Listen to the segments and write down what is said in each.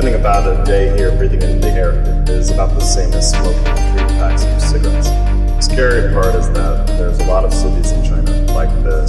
Imagining about a day here breathing in the air is about the same as smoking three packs of cigarettes. The scary part is that there's a lot of cities in China like this.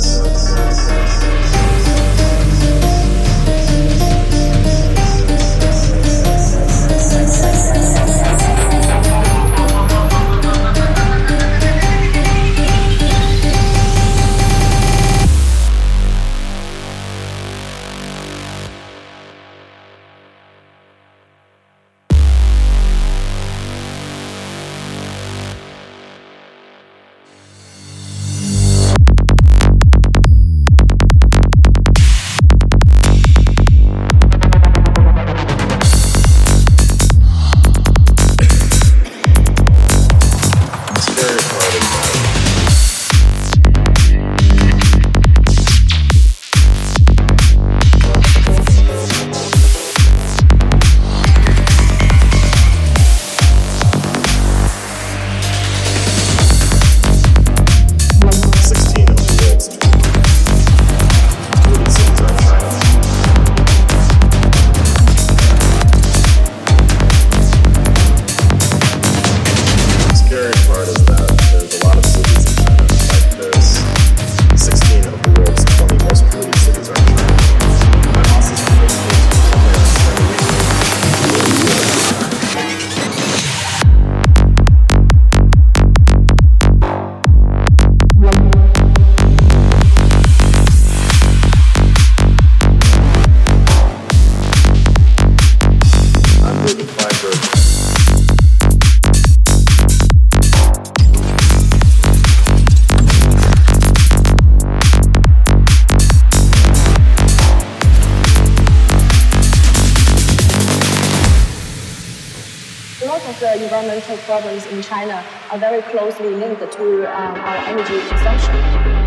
Environmental problems in China are very closely linked to um, our energy consumption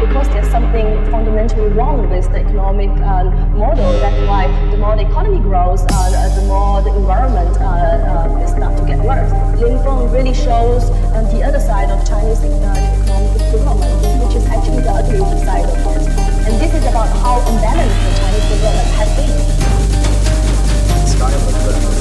because there's something fundamentally wrong with the economic um, model. That's why the more the economy grows, uh, the more the environment uh, uh, will start to get worse. Linfen really shows the other side of Chinese uh, economic development, which is actually the ugly side of it. And this is about how unbalanced the Chinese development has been.